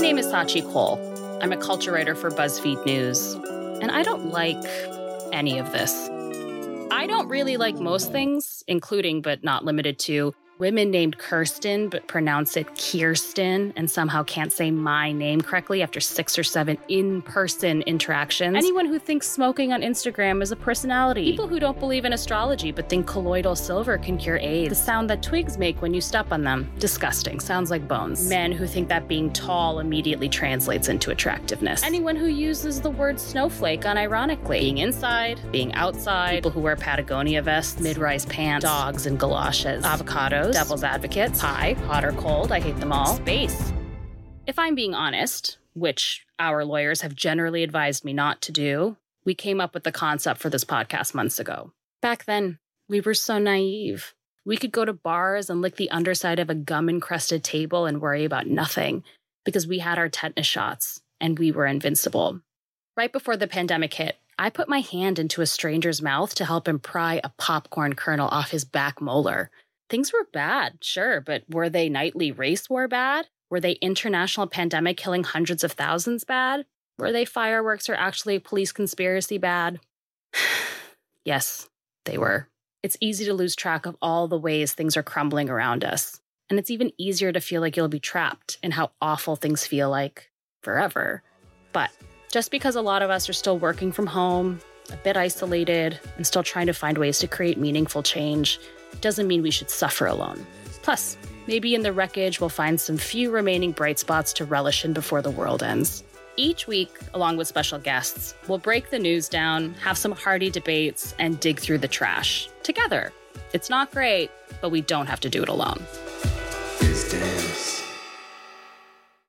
name is Scaachi Koul. I'm a culture writer for BuzzFeed News, and I don't like any of this. I don't really like most things, including but not limited to women named Kirsten but pronounce it Kirsten and somehow can't say my name correctly after six or seven in person interactions. Anyone who thinks smoking on Instagram is a personality. People who don't believe in astrology but think colloidal silver can cure AIDS. The sound that twigs make when you step on them. Disgusting. Sounds like bones. Men who think that being tall immediately translates into attractiveness. Anyone who uses the word snowflake unironically. Being inside, being outside. People who wear Patagonia vests, mid rise pants, dogs and galoshes, avocados devil's advocates, pie, hot or cold, I hate them all, space. If I'm being honest, which our lawyers have generally advised me not to do, we came up with the concept for this podcast months ago. Back then, we were so naive. We could go to bars and lick the underside of a gum encrusted table and worry about nothing because we had our tetanus shots and we were invincible. Right before the pandemic hit, I put my hand into a stranger's mouth to help him pry a popcorn kernel off his back molar. Things were bad, sure, but were they nightly race war bad? Were they international pandemic killing hundreds of thousands bad? Were they fireworks or actually police conspiracy bad? yes, they were. It's easy to lose track of all the ways things are crumbling around us. And it's even easier to feel like you'll be trapped in how awful things feel like forever. But just because a lot of us are still working from home, a bit isolated, and still trying to find ways to create meaningful change, doesn't mean we should suffer alone. Plus, maybe in the wreckage we'll find some few remaining bright spots to relish in before the world ends. Each week, along with special guests, we'll break the news down, have some hearty debates, and dig through the trash together. It's not great, but we don't have to do it alone.